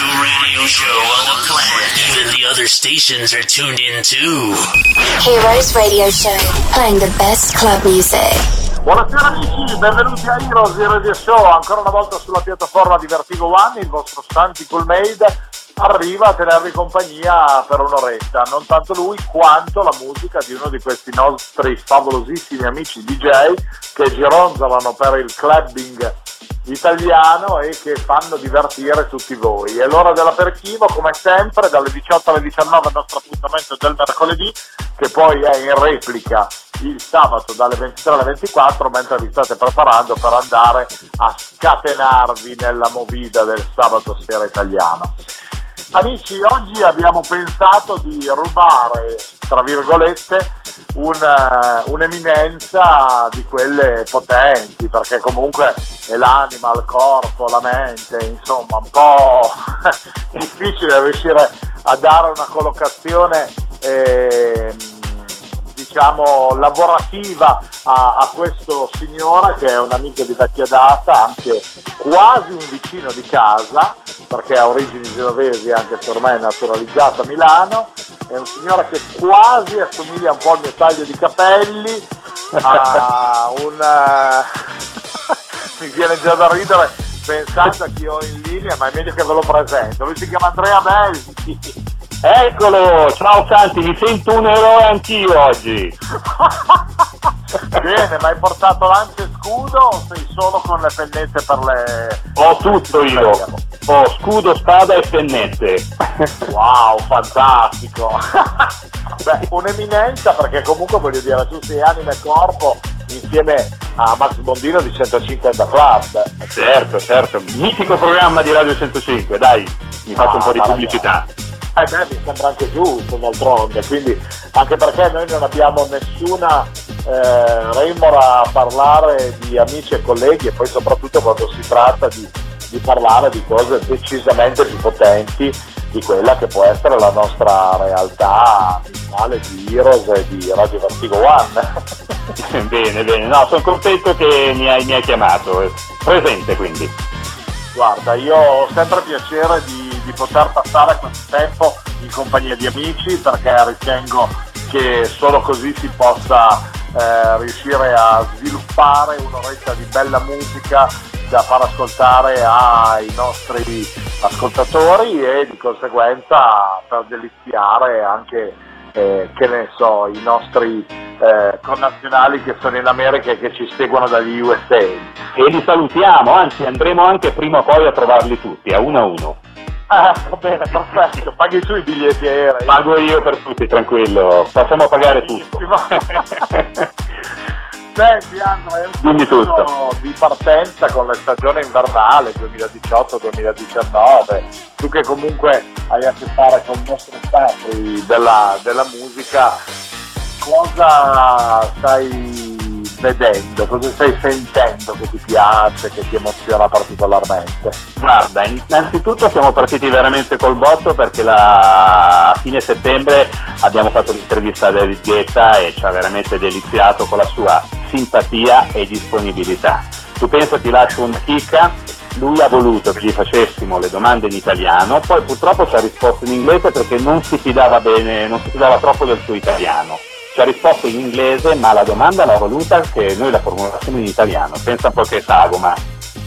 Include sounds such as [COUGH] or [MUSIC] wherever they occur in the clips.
radio show on the planet. Even the other stations are tuned in too. Heroes Radio Show, playing the best club music. Buonasera amici, benvenuti a Heroes di Radio Show, ancora una volta sulla piattaforma di Vertigo One, il vostro Santi Coolmade arriva a tenervi compagnia per un'oretta, non tanto lui quanto la musica di uno di questi nostri favolosissimi amici DJ che gironzolano per il clubbing italiano e che fanno divertire tutti voi. È l'ora dell'aperitivo, come sempre, dalle 18 alle 19 il nostro appuntamento del mercoledì, che poi è in replica il sabato dalle 23 alle 24, mentre vi state preparando per andare a scatenarvi nella movida del sabato sera italiano. Amici, oggi abbiamo pensato di rubare, tra virgolette, un, uh, un'eminenza di quelle potenti, perché comunque è l'anima, il corpo, la mente, insomma, un po' [LAUGHS] difficile riuscire a dare una collocazione. Eh, diciamo lavorativa a, a, questo signore che è un amico di vecchia data, anche quasi un vicino di casa, perché ha origini genovesi anche se ormai è naturalizzato a Milano, è un signore che quasi assomiglia un po' al mio taglio di capelli, ha un... Uh, [LAUGHS] mi viene già da ridere pensando a chi ho in linea, ma è meglio che ve lo presento. Lui si chiama Andrea Belli. Eccolo, ciao Santi, mi sento un eroe anch'io oggi. [LAUGHS] Bene, ma hai portato lancia e scudo o sei solo con le pennette per le... Ho tutto io, ho scudo, spada e pennette. Wow, fantastico. [LAUGHS] Beh, un'eminenza perché comunque voglio dire, tu sei anima e corpo insieme a Max Bondino di 150 Club. Certo, certo, mitico programma di Radio 105, dai, mi faccio ah, un po' di pubblicità. Ragazzi. Eh beh, mi sembra anche giusto d'altronde, quindi anche perché noi non abbiamo nessuna eh, remora a parlare di amici e colleghi e poi soprattutto quando si tratta di, di parlare di cose decisamente più potenti di quella che può essere la nostra realtà finale di Heroes e di Radio Vertigo One. [LAUGHS] bene, bene, no, sono contento che mi hai, mi hai chiamato, presente quindi. Guarda, io ho sempre piacere di di poter passare questo tempo in compagnia di amici perché ritengo che solo così si possa eh, riuscire a sviluppare un'oretta di bella musica da far ascoltare ai nostri ascoltatori e di conseguenza per deliziare anche eh, che ne so, i nostri eh, connazionali che sono in America e che ci seguono dagli USA. E li salutiamo, anzi andremo anche prima o poi a trovarli tutti, a uno a uno. Ah, va bene, perfetto. Paghi tu i biglietti aerei. Pago io per tutti, tranquillo. Possiamo pagare tutto. [LAUGHS] Senti Andrea, è un tutto. di partenza con la stagione invernale 2018-2019. Tu che comunque hai a che fare con mostri sacri della, della musica, cosa stai vedendo, cosa stai sentendo che ti piace, che ti emoziona particolarmente? Guarda, innanzitutto siamo partiti veramente col botto perché la... a fine settembre abbiamo fatto l'intervista a David Guetta e ci ha veramente deliziato con la sua simpatia e disponibilità. Tu pensa ti lascio una chicca, lui ha voluto che gli facessimo le domande in italiano, poi purtroppo ci ha risposto in inglese perché non si fidava bene, non si fidava troppo del suo italiano ci ha risposto in inglese, ma la domanda l'ha voluta che noi la formulassimo in italiano. Pensa un po' che sagoma.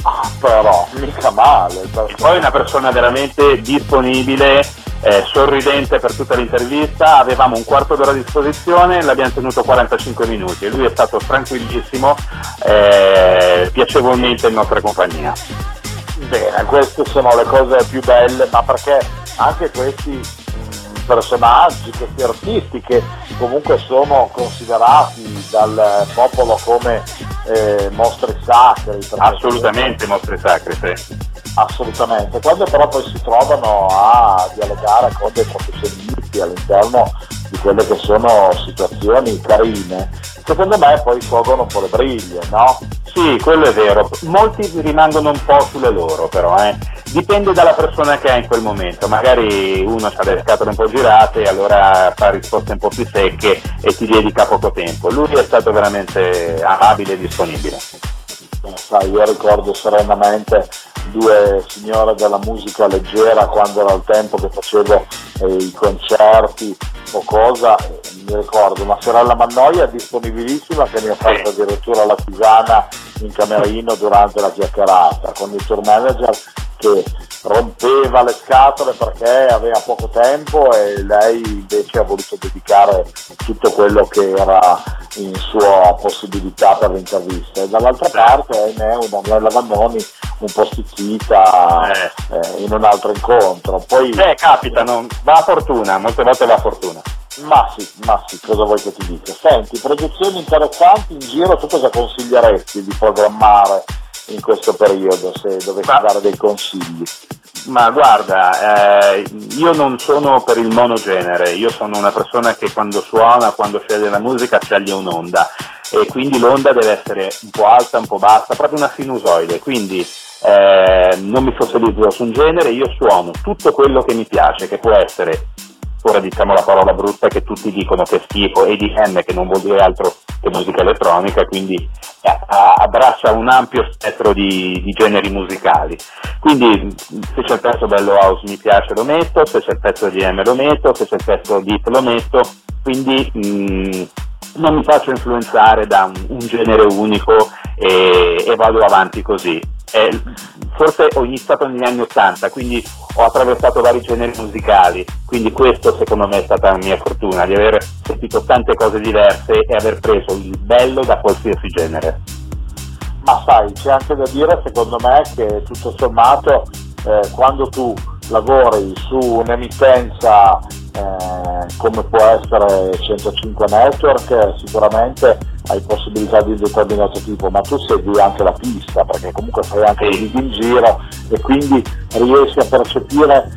Ah, però, mica male. E poi una persona veramente disponibile, eh, sorridente per tutta l'intervista, avevamo un quarto d'ora a disposizione, l'abbiamo tenuto 45 minuti e lui è stato tranquillissimo, eh, piacevolmente in nostra compagnia. Bene, queste sono le cose più belle, ma perché anche questi personaggi, questi artisti che comunque sono considerati dal popolo come eh, mostri sacri. Assolutamente mostri sacri, sì. Assolutamente, quando però poi si trovano a dialogare con dei professionisti all'interno di quelle che sono situazioni carine, secondo me poi sfogano un po' le briglie, no? Sì, quello è vero. Molti rimangono un po' sulle loro, però, eh. Dipende dalla persona che ha in quel momento. Magari uno ha le scatole un po' girate e allora fa risposte un po' più secche e ti dedica poco tempo. Lui è stato veramente amabile e disponibile. Sai, io ricordo serenamente due signore della musica leggera quando era il tempo che facevo eh, i concerti o cosa, eh, mi ricordo, una sorella Mannoia disponibilissima che mi ha fatto addirittura la tisana in camerino durante la chiacchierata con il tour manager che rompeva le scatole perché aveva poco tempo e lei invece ha voluto dedicare tutto quello che era in sua possibilità per l'intervista e dall'altra parte ahimè una Manuela Vannoni un po' stizzita Eh. eh, in un altro incontro poi Eh, capita, non- va a fortuna, molte volte va a fortuna. Ma sì, ma sì, cosa vuoi che ti dica? Senti, produzioni interessanti in giro, tu cosa consiglieresti di programmare in questo periodo se dovessi Ma- dare dei consigli? Ma guarda, eh, io non sono per il monogenere, io sono una persona che quando suona, quando sceglie la musica, sceglie un'onda e quindi l'onda deve essere un po' alta, un po' bassa, proprio una sinusoide, quindi eh, non mi fossilizzo su un genere, io suono tutto quello che mi piace, che può essere, ora diciamo la parola brutta che tutti dicono che è schifo, EDM che non vuol dire altro che musica elettronica, quindi eh, abbraccia un ampio spettro di, di generi musicali. Quindi se c'è il pezzo bello house mi piace lo metto, se c'è il pezzo di M lo metto, se c'è il pezzo deep lo metto, quindi mh, non mi faccio influenzare da un, un genere unico e, e vado avanti così. Eh, forse ho iniziato negli anni Ottanta, quindi ho attraversato vari generi musicali, quindi questo secondo me è stata la mia fortuna, di aver sentito tante cose diverse e aver preso il bello da qualsiasi genere. Ma sai, c'è anche da dire secondo me che tutto sommato eh, quando tu lavori su un'emittenza eh, come può essere 105 Network sicuramente hai possibilità di un determinato tipo, ma tu segui anche la pista perché comunque fai anche Sì. i gig in giro e quindi riesci a percepire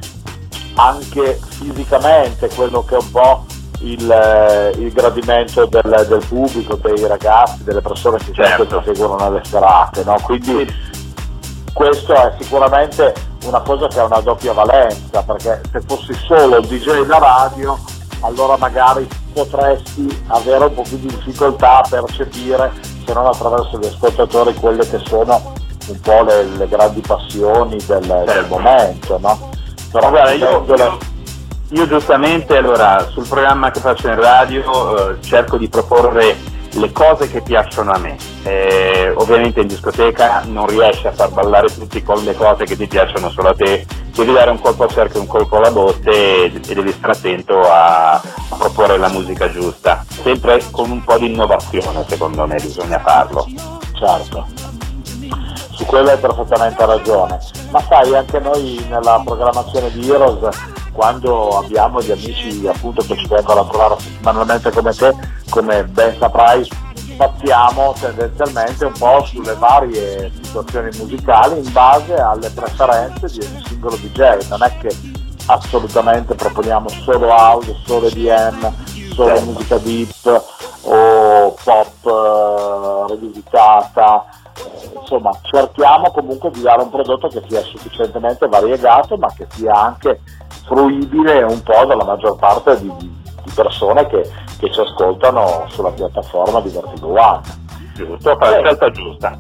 anche fisicamente quello che è un po' il, eh, il gradimento del, del pubblico, dei ragazzi, delle persone che Certo. sempre seguono nelle serate, no? quindi questo è sicuramente una cosa che ha una doppia valenza, perché se fossi solo DJ da radio, allora magari potresti avere un po' più di difficoltà a percepire, se non attraverso gli ascoltatori, quelle che sono un po' le, le grandi passioni del, del Certo. momento, no? Però Guarda, io, io- io giustamente allora sul programma che faccio in radio eh, cerco di proporre le cose che piacciono a me. Eh, ovviamente in discoteca non riesci a far ballare tutti con le cose che ti piacciono solo a te, devi dare un colpo al cerchio un colpo alla botte e, e devi stare attento a, a proporre la musica giusta, sempre con un po' di innovazione secondo me bisogna farlo. certo. Su quello hai perfettamente ragione. Ma sai, anche noi nella programmazione di Heroes, quando abbiamo gli amici appunto che ci vengono a trovare settimanalmente come te, come ben saprai, spaziamo tendenzialmente un po' sulle varie situazioni musicali in base alle preferenze di ogni singolo DJ. Non è che assolutamente proponiamo solo house, solo EDM, solo Certo. musica deep o pop eh, rivisitata. Insomma, cerchiamo comunque di dare un prodotto che sia sufficientemente variegato, ma che sia anche fruibile un po' dalla maggior parte di- di persone che, che ci ascoltano sulla piattaforma di Vertigo One. Giusto, fare la scelta giusta.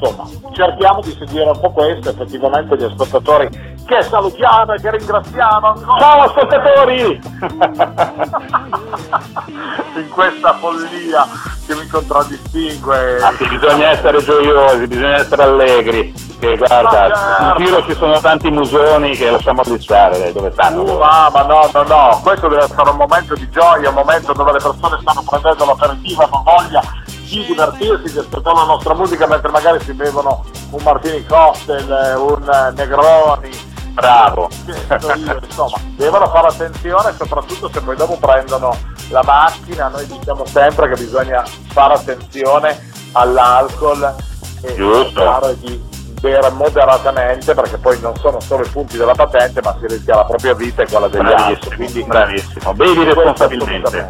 Ma, insomma, cerchiamo di seguire un po' questo, effettivamente gli ascoltatori che salutiamo e che ringraziamo ancora. Ciao ascoltatori! [LAUGHS] in questa follia che mi contraddistingue. Ah, sì, bisogna essere gioiosi, bisogna essere allegri. Che guarda, certo. in giro ci sono tanti musoni che lasciamo listare dai, dove stanno. Uh, loro. ma, ma no, no, no, questo deve essere un momento di gioia, un momento dove le persone stanno prendendo l'aperitivo, hanno voglia di divertirsi, di ascoltare la nostra musica mentre magari si bevono un martini cocktail, un eh, negroni. Bravo. Che io, insomma, devono fare attenzione soprattutto se poi dopo prendono la macchina, noi diciamo sempre che bisogna fare attenzione all'alcol e cercare di bere moderatamente perché poi non sono solo i punti della patente ma si rischia la propria vita e quella degli altri. Bravissimo, Quindi bravissimo. Bevi responsabilmente.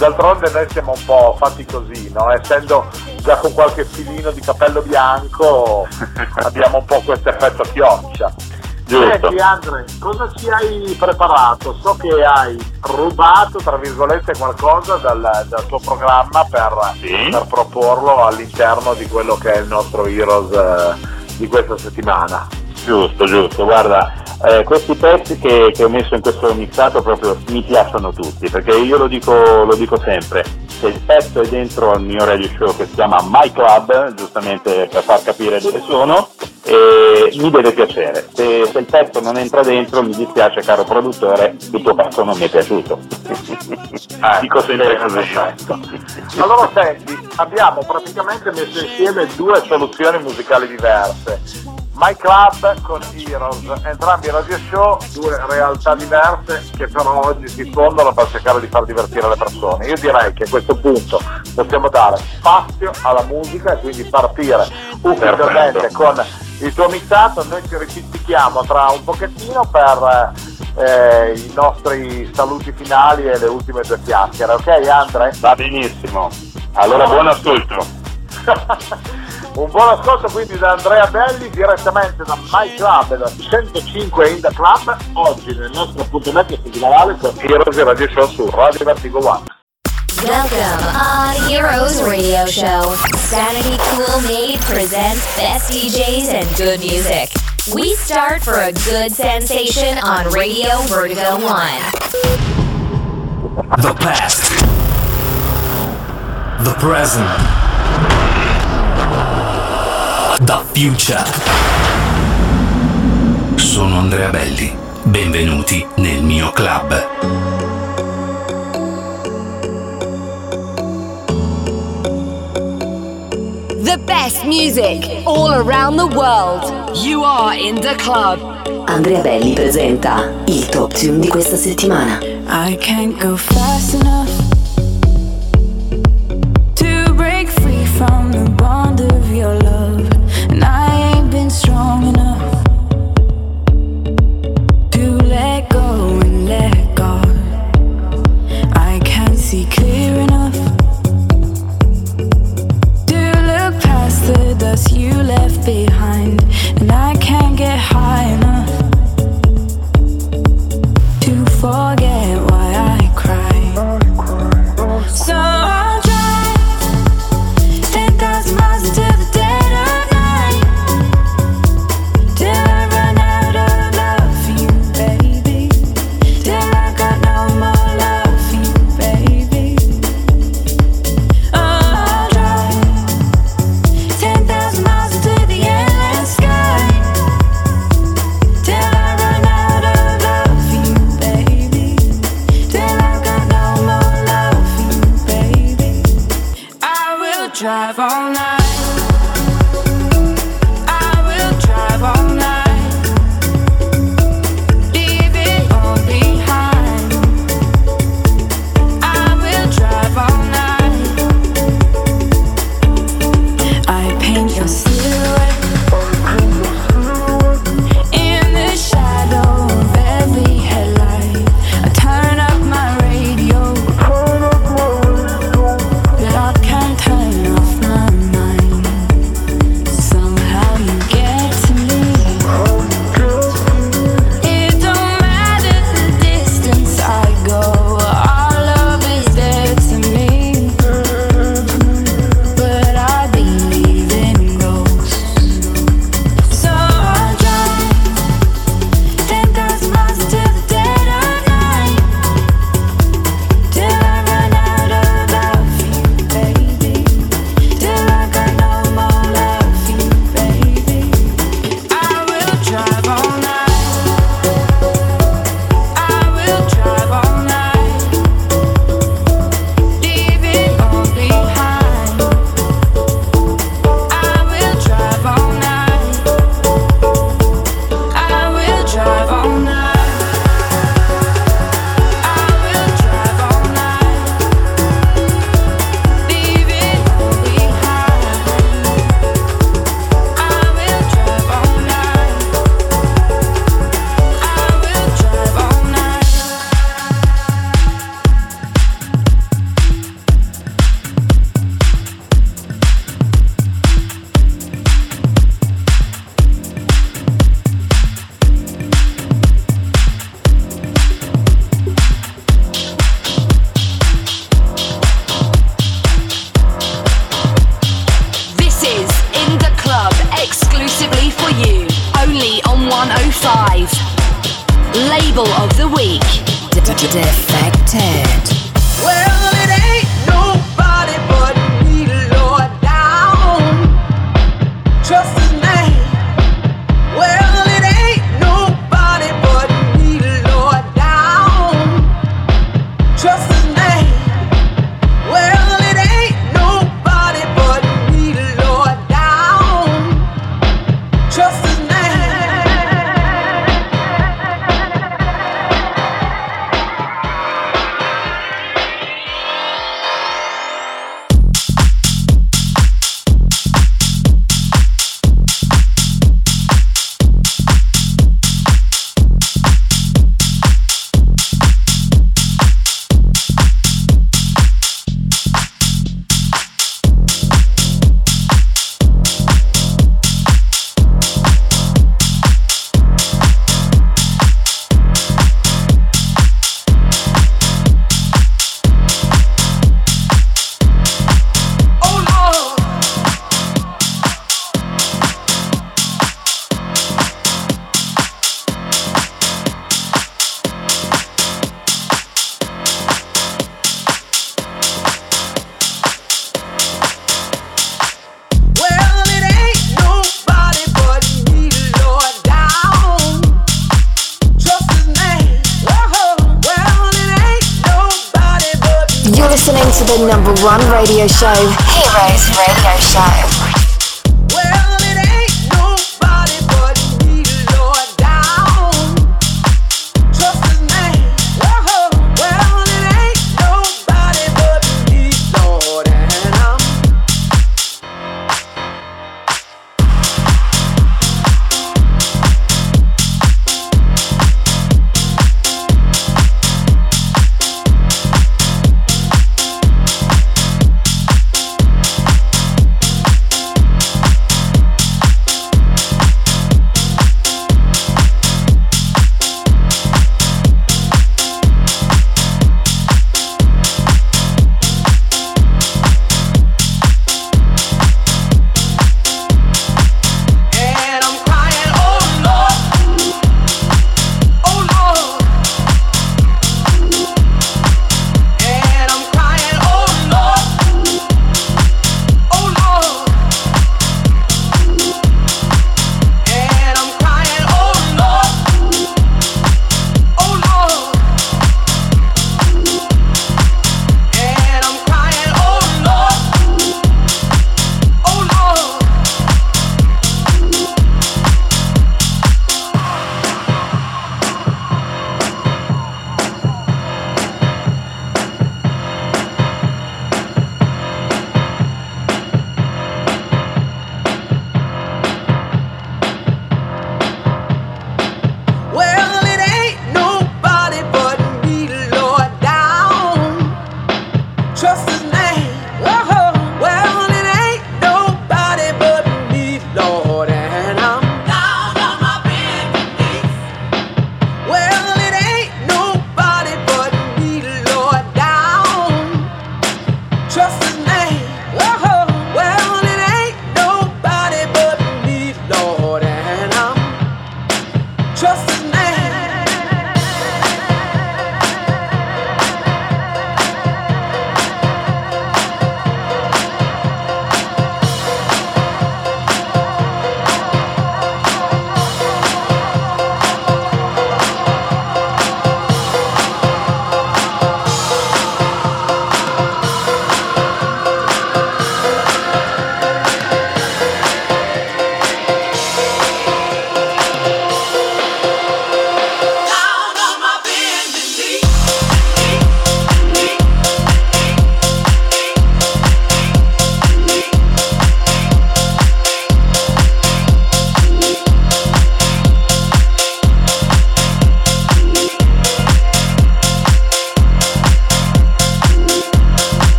D'altronde noi siamo un po' fatti così, no? essendo già con qualche filino di capello bianco [LAUGHS] abbiamo un po' questo effetto pioggia. Giusto. Senti Andre, cosa ci hai preparato? So che hai rubato, tra virgolette, qualcosa dal, dal tuo programma per, Sì. per proporlo all'interno di quello che è il nostro Heroes eh, di questa settimana. Giusto, giusto, guarda, eh, questi pezzi che, che, ho messo in questo mixato proprio mi piacciono tutti, perché io lo dico, lo dico sempre, se il pezzo è dentro al mio radio show che si chiama My Club, giustamente per far capire dove sono, e mi deve piacere. Se, se, il pezzo non entra dentro mi dispiace caro produttore, il tuo pezzo non mi è piaciuto. [LAUGHS] Ah, Dico sempre così. Allora senti, abbiamo praticamente messo insieme due soluzioni musicali diverse My Club con Heroes, entrambi radio show, due realtà diverse che però oggi si fondono per cercare di far divertire le persone. Io direi che a questo punto possiamo dare spazio alla musica e quindi partire ufficialmente con il tuo mixato. Noi ci ripicchiamo tra un pochettino per eh, i nostri saluti finali e le ultime due chiacchiere, ok Andre? Va benissimo. Allora buon ascolto. [LAUGHS] Un buon ascolto quindi da Andrea Belli direttamente da My Club da 105 in the Club oggi nel nostro appuntamento settimanale con Heroes Radio Show su Radio Vertigo One. Welcome on Heroes Radio Show. Sanity Cool Made presents best DJs and good music. We start for a good sensation on Radio Vertigo 1. The past. The present. The Future. Sono Andrea Belli. Benvenuti nel mio club. The best music all around the world. You are in the club. Andrea Belli presenta il top tune di questa settimana. I can't go fast enough Label of the Week. Defected.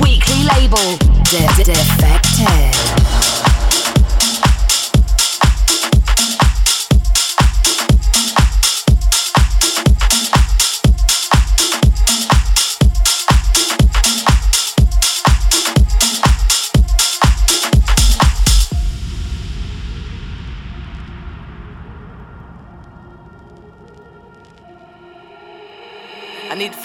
Weekly label. De- defected.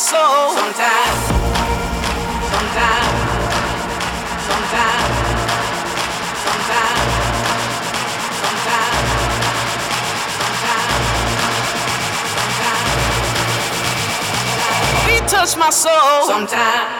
soul. Sometimes, sometimes, sometimes, sometimes, sometimes, sometimes, beat touch my soul. Sometimes.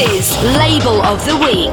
is Label of the Week.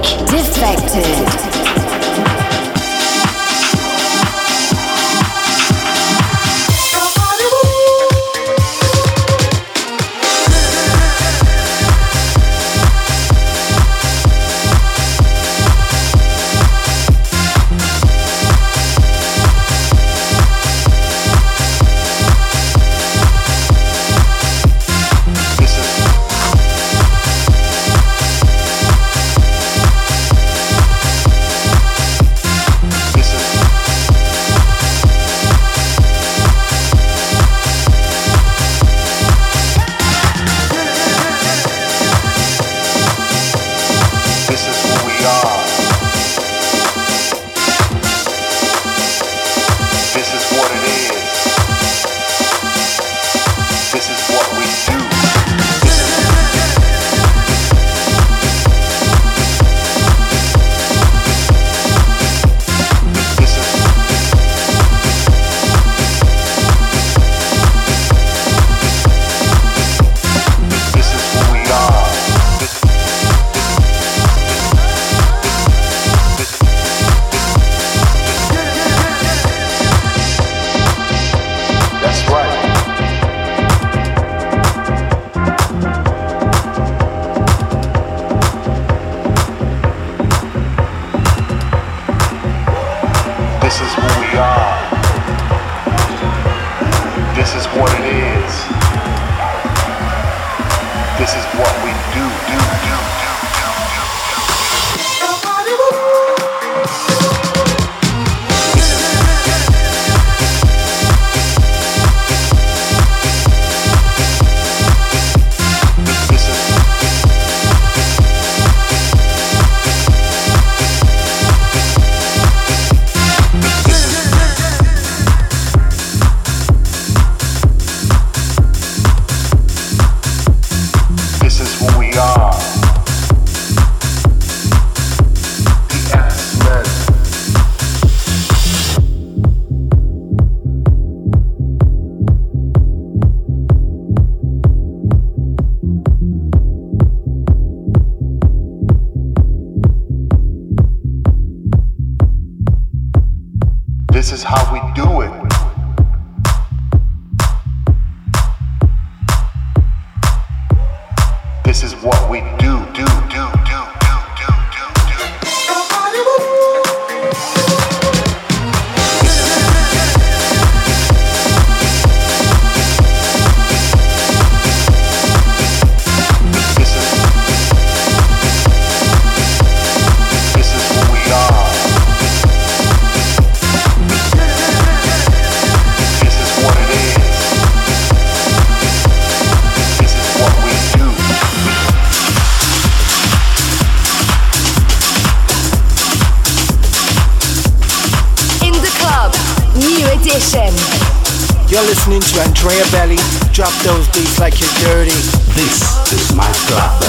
Listening to Andrea Belli. Drop those beats like you're dirty. This is my club.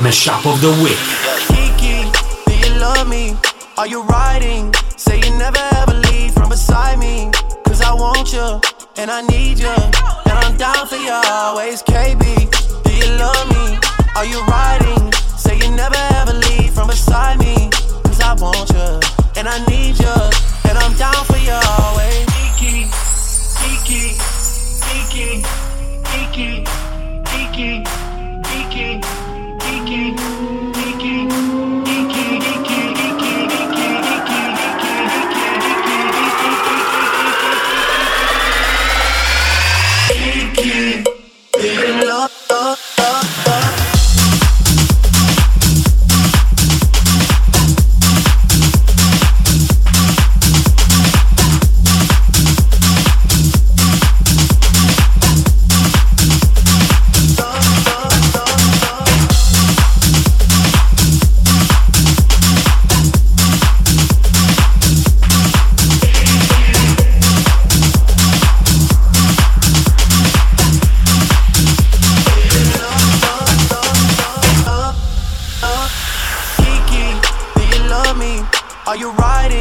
Mashup of the week. Kiki, do you love me? Are you riding? Say you never ever leave from beside me. Cause I want you, and I need you. And I'm down for you always, KB. Do you love me? Are you riding? Say you never ever leave from beside me. Cause I want you, and I need you. But I'm down for you always. Kiki, Kiki, Kiki, Kiki, Kiki, Kiki, Kiki.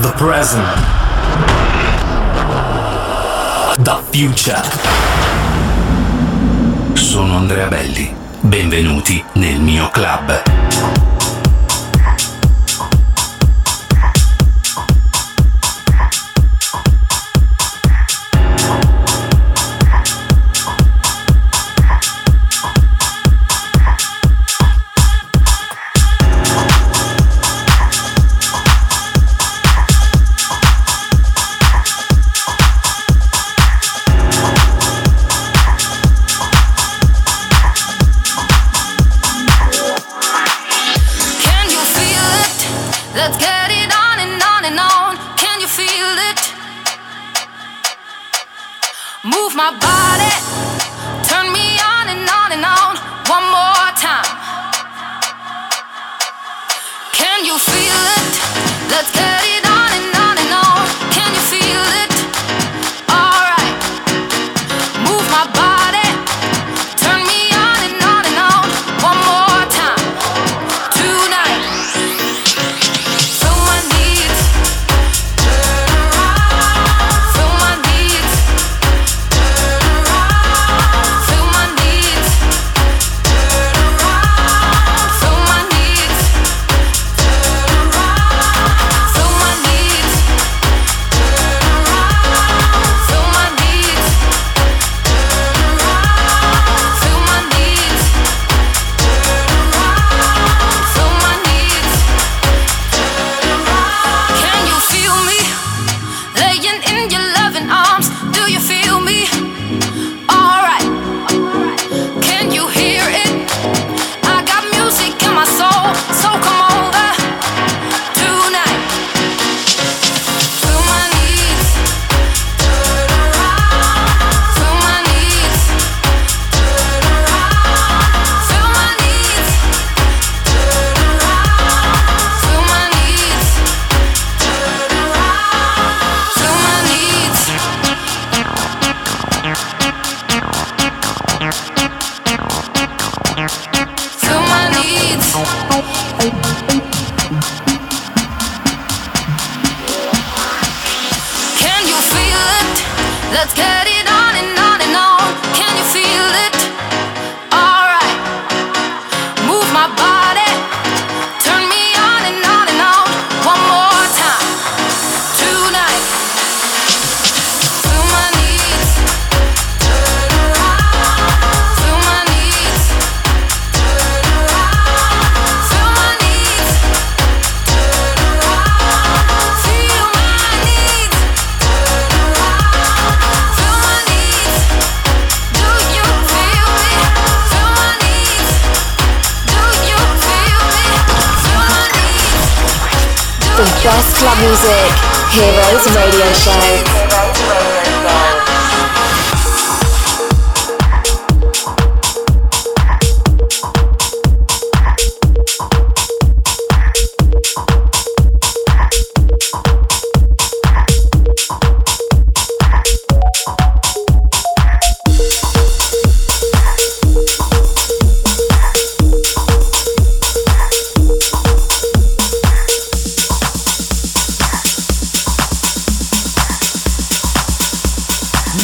The present. The future. Sono Andrea Belli. Benvenuti nel mio club.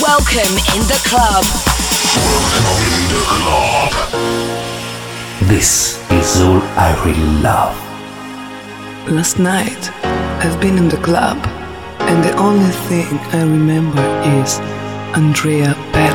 Welcome in the club. Welcome in the club. This is all I really love. Last night, I've been in the club, and the only thing I remember is Andrea Bell.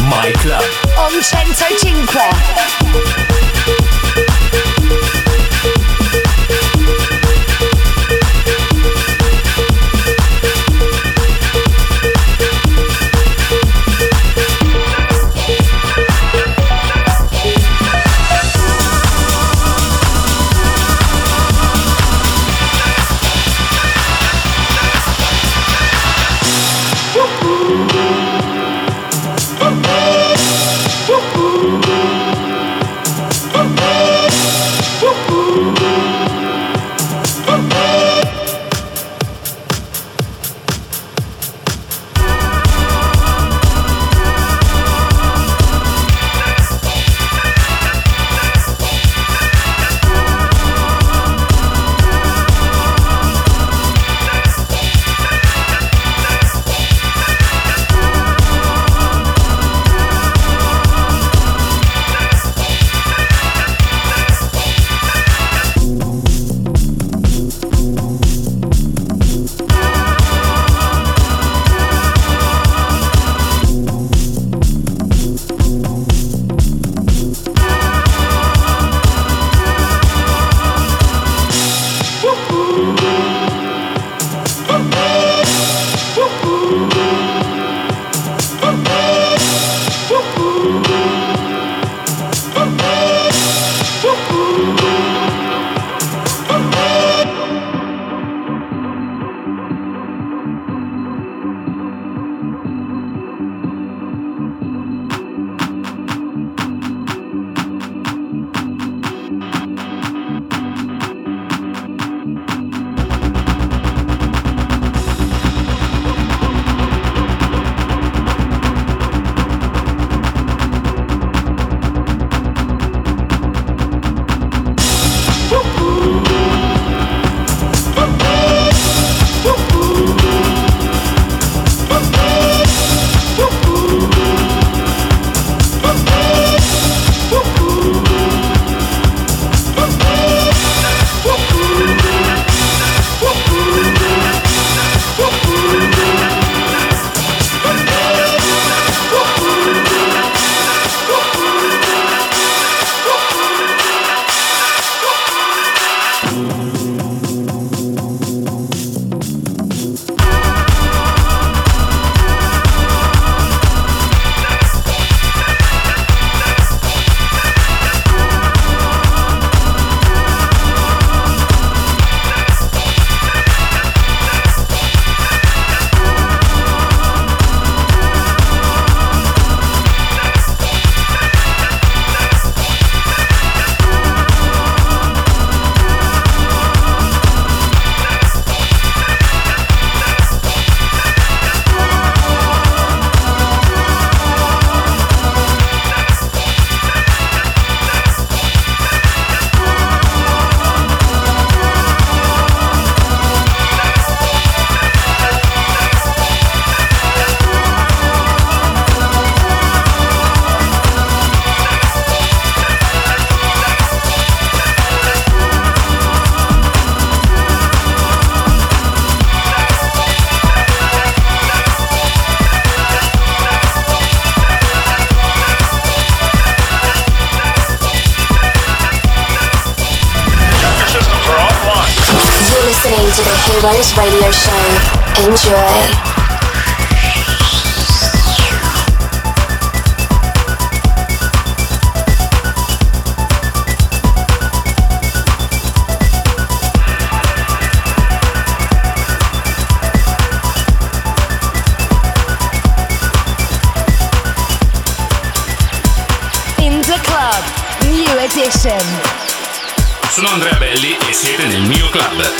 My Club on Cento Cinque. To the Heroes Radio Show. Enjoy. In the club, new edition. Sono Andrea Belli e siete nel mio club.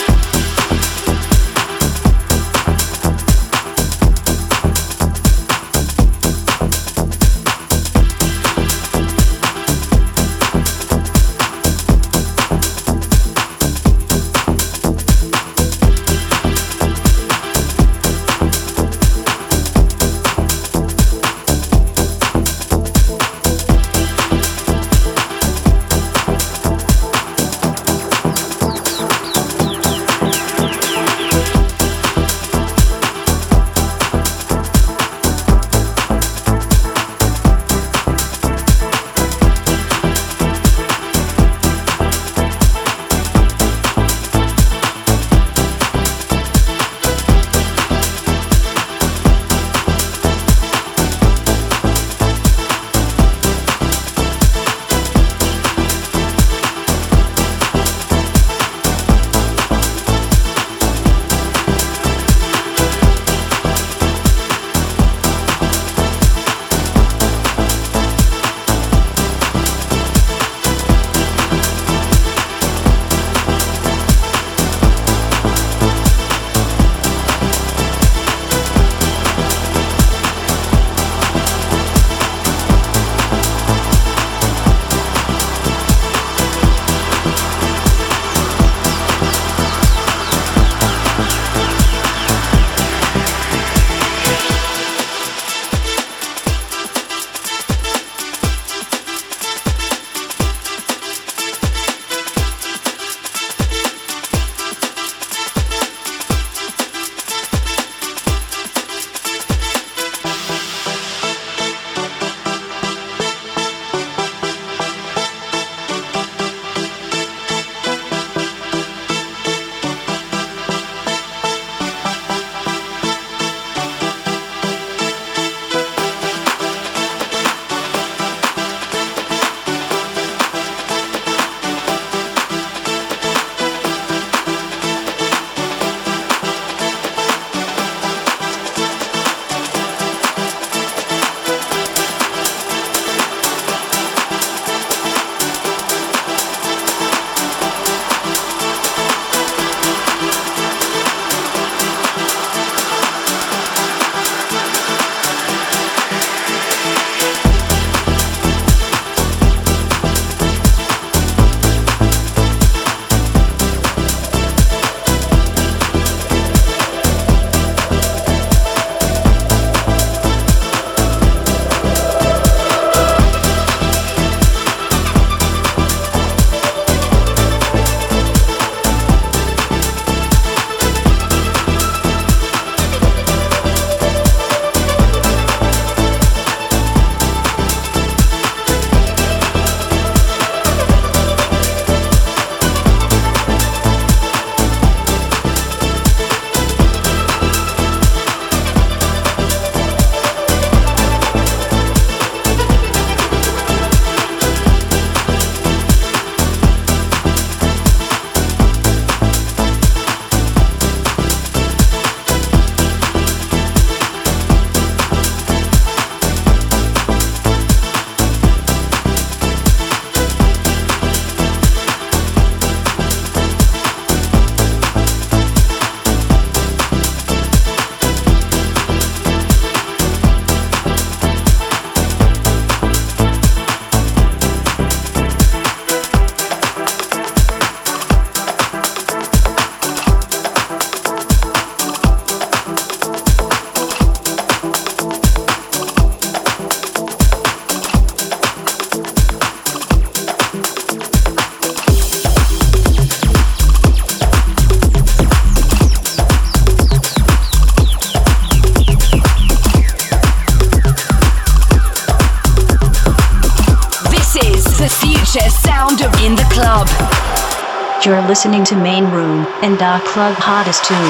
Listening to Main Room and our club hottest tune.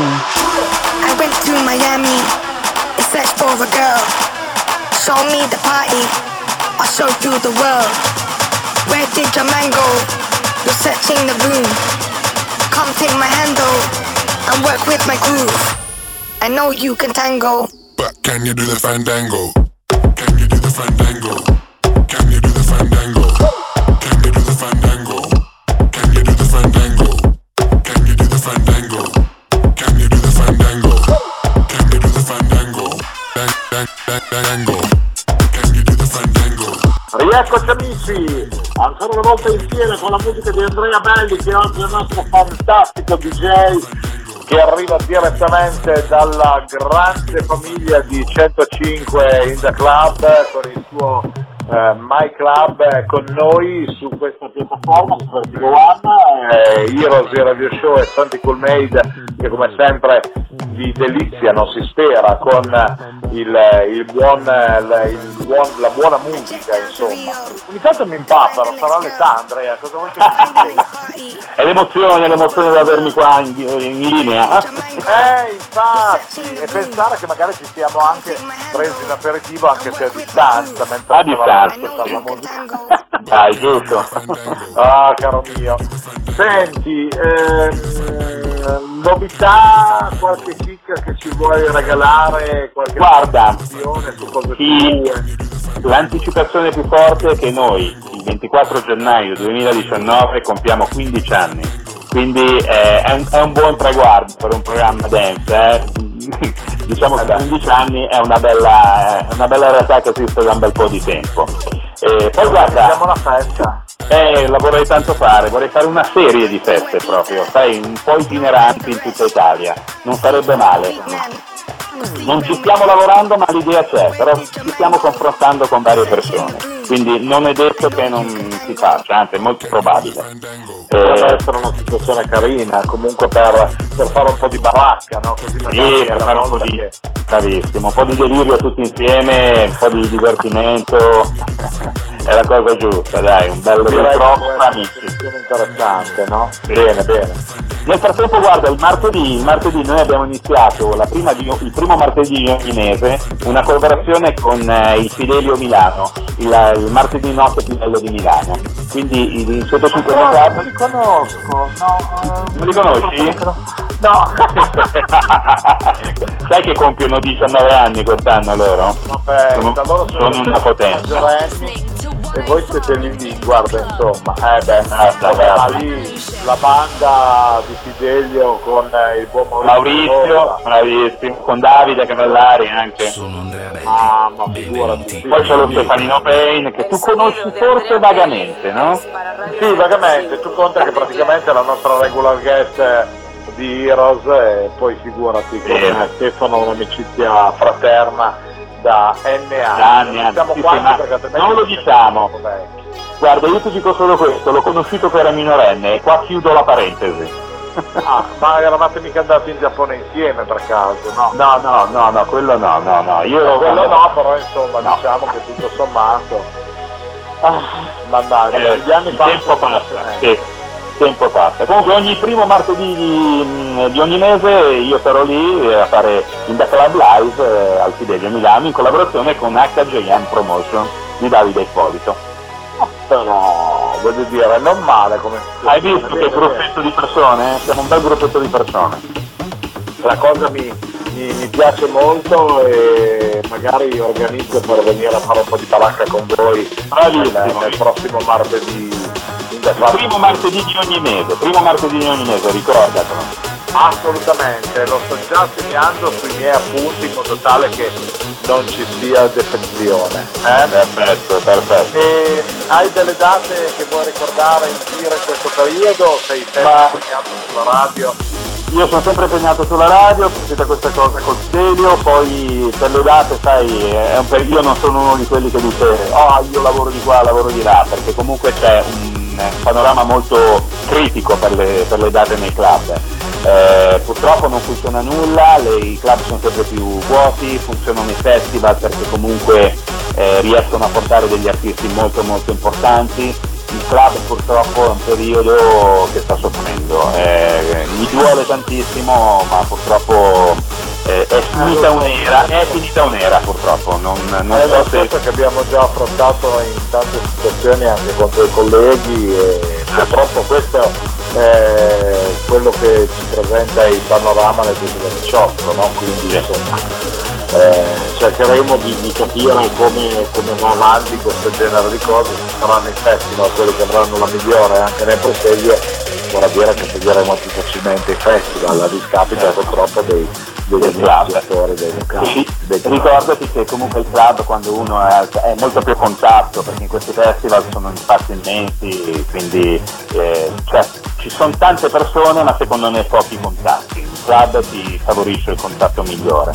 I went to Miami in search for a girl. Show me the party, I'll show you the world. Where did your man go? You're searching the room. Come take my handle and work with my groove. I know you can tango. But can you do the fandango? Amici, ancora una volta insieme con la musica di Andrea Belli che oggi è il nostro fantastico DJ che arriva direttamente dalla grande famiglia di 105 in the club con il suo eh, My Club eh, con noi su questa piattaforma su Vertigo One, eh, Heroes il Radio Show e Santi Cool Made che come sempre vi deliziano, si spera, con il, il buon, il, buon, la buona musica insomma. Ogni tanto mi impappano, sarà l'età Andrea, cosa vuoi che? È l'emozione, l'emozione di avermi qua in, in linea. Eh, infatti, e pensare che magari ci siamo anche presi in aperitivo anche se a distanza, mentre A distanza. la musica. Dai, giusto. Ah, caro mio. Senti, ehm, novità, qualche chicca che ci vuoi regalare, qualche Guarda, Sì, l'anticipazione più forte è che noi il 24 gennaio 2019 compiamo 15 anni, quindi eh, è, un, è un buon traguardo per un programma dance. eh. [LAUGHS] diciamo che 15 anni è una bella, è una bella realtà che esiste da un bel po' di tempo. E poi guarda, Facciamo la festa. eh, la vorrei tanto fare, vorrei fare una serie di feste proprio, sai, un po' itineranti in tutta Italia, non sarebbe male. Non ci stiamo lavorando ma l'idea c'è, però ci stiamo confrontando con varie persone, quindi non è detto che non si faccia, anzi è molto probabile. Potrebbe Eh, essere una situazione carina, comunque per, per fare un po' di baracca, no? Così sì, per fare un po' di, che- bravissimo, un po' di delirio tutti insieme, un po' di divertimento, è la cosa giusta, dai, un bello ritrovo amici. interessante, no? Bene, bene. Nel frattempo guarda, il martedì, il martedì noi abbiamo iniziato la prima di- il primo martedì di ogni mese una collaborazione con eh, il Fidelio Milano, il, il martedì notte più bello di Milano. Quindi il, il 105 No, non li conosco, no. non li conosci? No. [LAUGHS] Sai che compiono 19 anni quest'anno loro? Vabbè, sono, loro sono, sono una potenza. Maggiorenni e voi siete lì lì, guarda insomma, eh beh, basta. lì la banda di Fidelio con eh, il buon Maurizio, bravissimo, con Davide Cavallari anche. Sono Andrea Belli. Mamma, figurati. Poi c'è lo Stefanino Payne che tu conosci forse vagamente, no? Sì, vagamente, tu conta che praticamente è la nostra regular guest eh, di Heroes e poi figurati con Sì. eh, Stefano un'amicizia fraterna da N anni. Anni, anni. Perché altrimenti non lo diciamo. Guarda, io ti dico solo questo, l'ho conosciuto che era minorenne e qua chiudo la parentesi. Ah, ma eravate mica andati in Giappone insieme per caso, no? No, no, no, no, quello no, no, no. Io Quello no, però insomma No. diciamo che tutto sommato. Ah, mannaggia, Eh, gli anni il tempo passano passa, sì, tempo passa. Comunque ogni primo martedì di, mh, di ogni mese io sarò lì eh, a fare in The Club Live eh, al Fidelio Milano in collaborazione con HJM Promotion di Davide Ippolito. Però voglio dire, non male come Hai visto che gruppetto di persone? Siamo un bel gruppetto di persone. la cosa mi, mi- mi piace molto e magari organizzo per venire a fare un po' di baracca con voi nel, nel prossimo martedì Il Club. primo martedì di ogni mese, primo martedì di ogni mese, ricordatelo. Assolutamente, lo sto già segnando sui miei appunti in modo tale che non ci sia defezione. eh? Perfetto, perfetto. E hai delle date che vuoi ricordare in giro in questo periodo? Sei sempre Ma- impegnato sulla radio? Io sono sempre impegnato sulla radio, succede questa cosa col Stelio, poi per le date, sai, io non sono uno di quelli che dice oh io lavoro di qua, lavoro di là, perché comunque c'è un eh, panorama molto critico per le, per le date nei club. Eh, purtroppo non funziona nulla, le- i club sono sempre più vuoti, funzionano i festival perché comunque eh, riescono a portare degli artisti molto molto importanti, il club purtroppo è un periodo che sta soffrendo. Eh, mi duole tantissimo, ma purtroppo eh, è finita un'era, è finita un'era purtroppo. Non, non è so se. che abbiamo già affrontato in tante situazioni anche con i colleghi e purtroppo questo è quello che ci presenta il panorama nel 2018, no? quindi insomma, eh, cercheremo di, di capire come, come va avanti questo genere di cose, ci saranno i festival, quelli che avranno la migliore anche nel proseguio, vorrà dire che seguiremo più facilmente i festival, a discapito purtroppo dei, degli iniziatori dei locali. Sì, ricordati che comunque il club quando uno è, è molto più a contatto perché in questi festival sono spazi immensi quindi eh, cioè, ci sono tante persone ma secondo me pochi contatti. Il club ti favorisce il contatto migliore.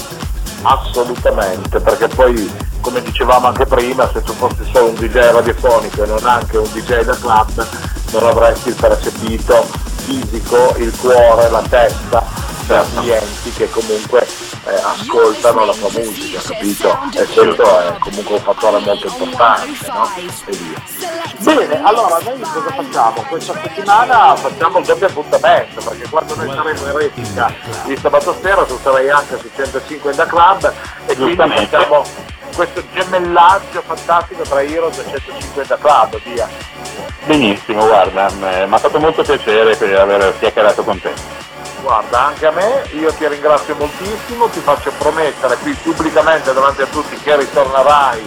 Assolutamente, perché poi come dicevamo anche prima, se tu fossi solo un DJ radiofonico e non anche un DJ da club, non avresti il percepito fisico, il cuore, la testa per clienti che comunque eh, ascoltano la tua musica, capito? E questo è comunque un fattore molto importante, no? E via. Bene, allora noi cosa facciamo? Questa settimana facciamo il doppio appuntamento, perché quando noi saremo in replica di sabato sera tu sarai anche su 105 da club e quindi Giustamente. facciamo questo gemellaggio fantastico tra Heroes e 150 Club, via. benissimo guarda mi ha fatto molto piacere per aver chiacchierato con te Guarda, anche a me, io ti ringrazio moltissimo, ti faccio promettere qui pubblicamente davanti a tutti che ritornerai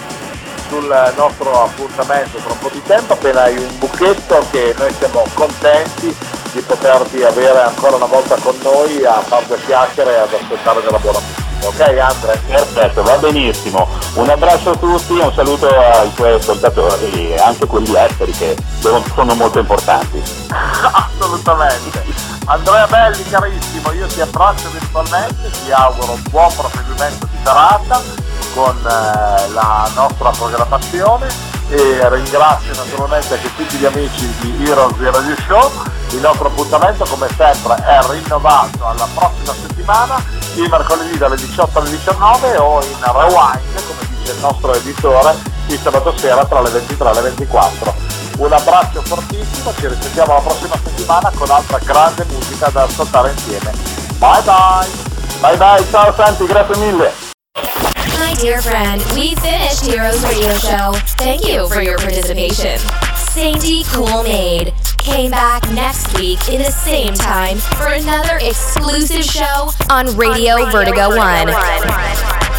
sul nostro appuntamento tra un po' di tempo, appena hai un buchetto che noi siamo contenti di poterti avere ancora una volta con noi a fare due chiacchiere e ad ascoltare della buona musica. Ok Andre? perfetto va benissimo un abbraccio a tutti e un saluto ai tuoi ascoltatori e anche quelli esteri che sono molto importanti [LAUGHS] Assolutamente. Andrea Belli carissimo, io ti abbraccio virtualmente, ti auguro un buon proseguimento di serata con eh, la nostra programmazione e ringrazio naturalmente anche tutti gli amici di Heroes di Radio Show. Il nostro appuntamento come sempre è rinnovato alla prossima settimana, il mercoledì dalle 18 alle 19 o in rewind, come dice il nostro editore, il sabato sera tra le 23 e le 24. Un abbraccio fortissimo, ci risentiamo la prossima settimana con altra grande musica da ascoltare insieme. Bye bye! Bye bye, ciao Santi, grazie mille! My dear friend, we finished Heroes Radio Show. Thank you for your participation. Sandy Cool Maid came back next week in the same time for another exclusive show on Radio Vertigo 1.